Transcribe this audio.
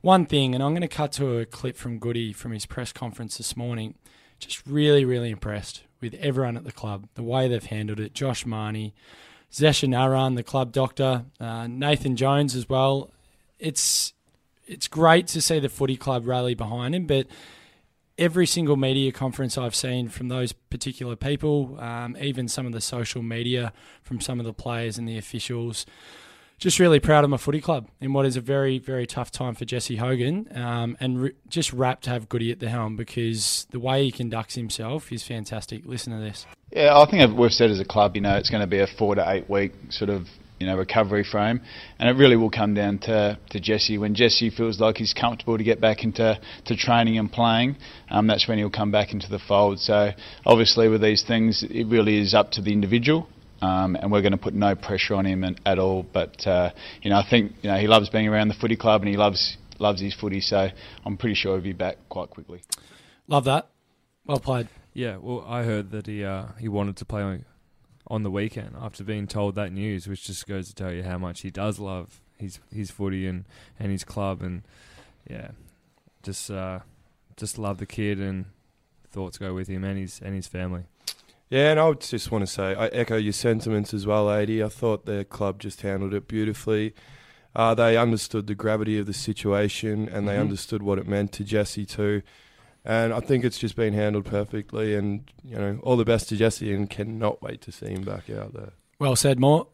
one thing, and I'm going to cut to a clip from Goody from his press conference this morning. Just really, really impressed with everyone at the club, the way they've handled it. Josh Mahoney, Zeeshan Arain, the club doctor, uh, Nathan Jones as well. It's it's great to see the footy club rally behind him, but every single media conference I've seen from those particular people, um, even some of the social media from some of the players and the officials, just really proud of my footy club in what is a very, very tough time for Jesse Hogan. Um, and re- just rapt to have Goody at the helm because the way he conducts himself is fantastic. Listen to this. Yeah, I think we've said as a club, you know, it's going to be a four to eight week sort of you know recovery frame, and it really will come down to, to Jesse. When Jesse feels like he's comfortable to get back into to training and playing, um, that's when he'll come back into the fold. So obviously with these things, it really is up to the individual. Um, and we're going to put no pressure on him at all. But uh, you know, I think you know he loves being around the footy club and he loves loves his footy. So I'm pretty sure he'll be back quite quickly. Love that. Well played. Yeah, well, I heard that he uh, he wanted to play on, on the weekend after being told that news, which just goes to tell you how much he does love his his footy and, and his club, and yeah, just uh, just love the kid and thoughts go with him and his and his family. Yeah, and I would just want to say I echo your sentiments as well, Adi. I thought their club just handled it beautifully. Uh, they understood the gravity of the situation and they Mhm. understood what it meant to Jesse too. And I think it's just been handled perfectly. And you know, all the best to Jesse, and cannot wait to see him back out there. Well said, Mort.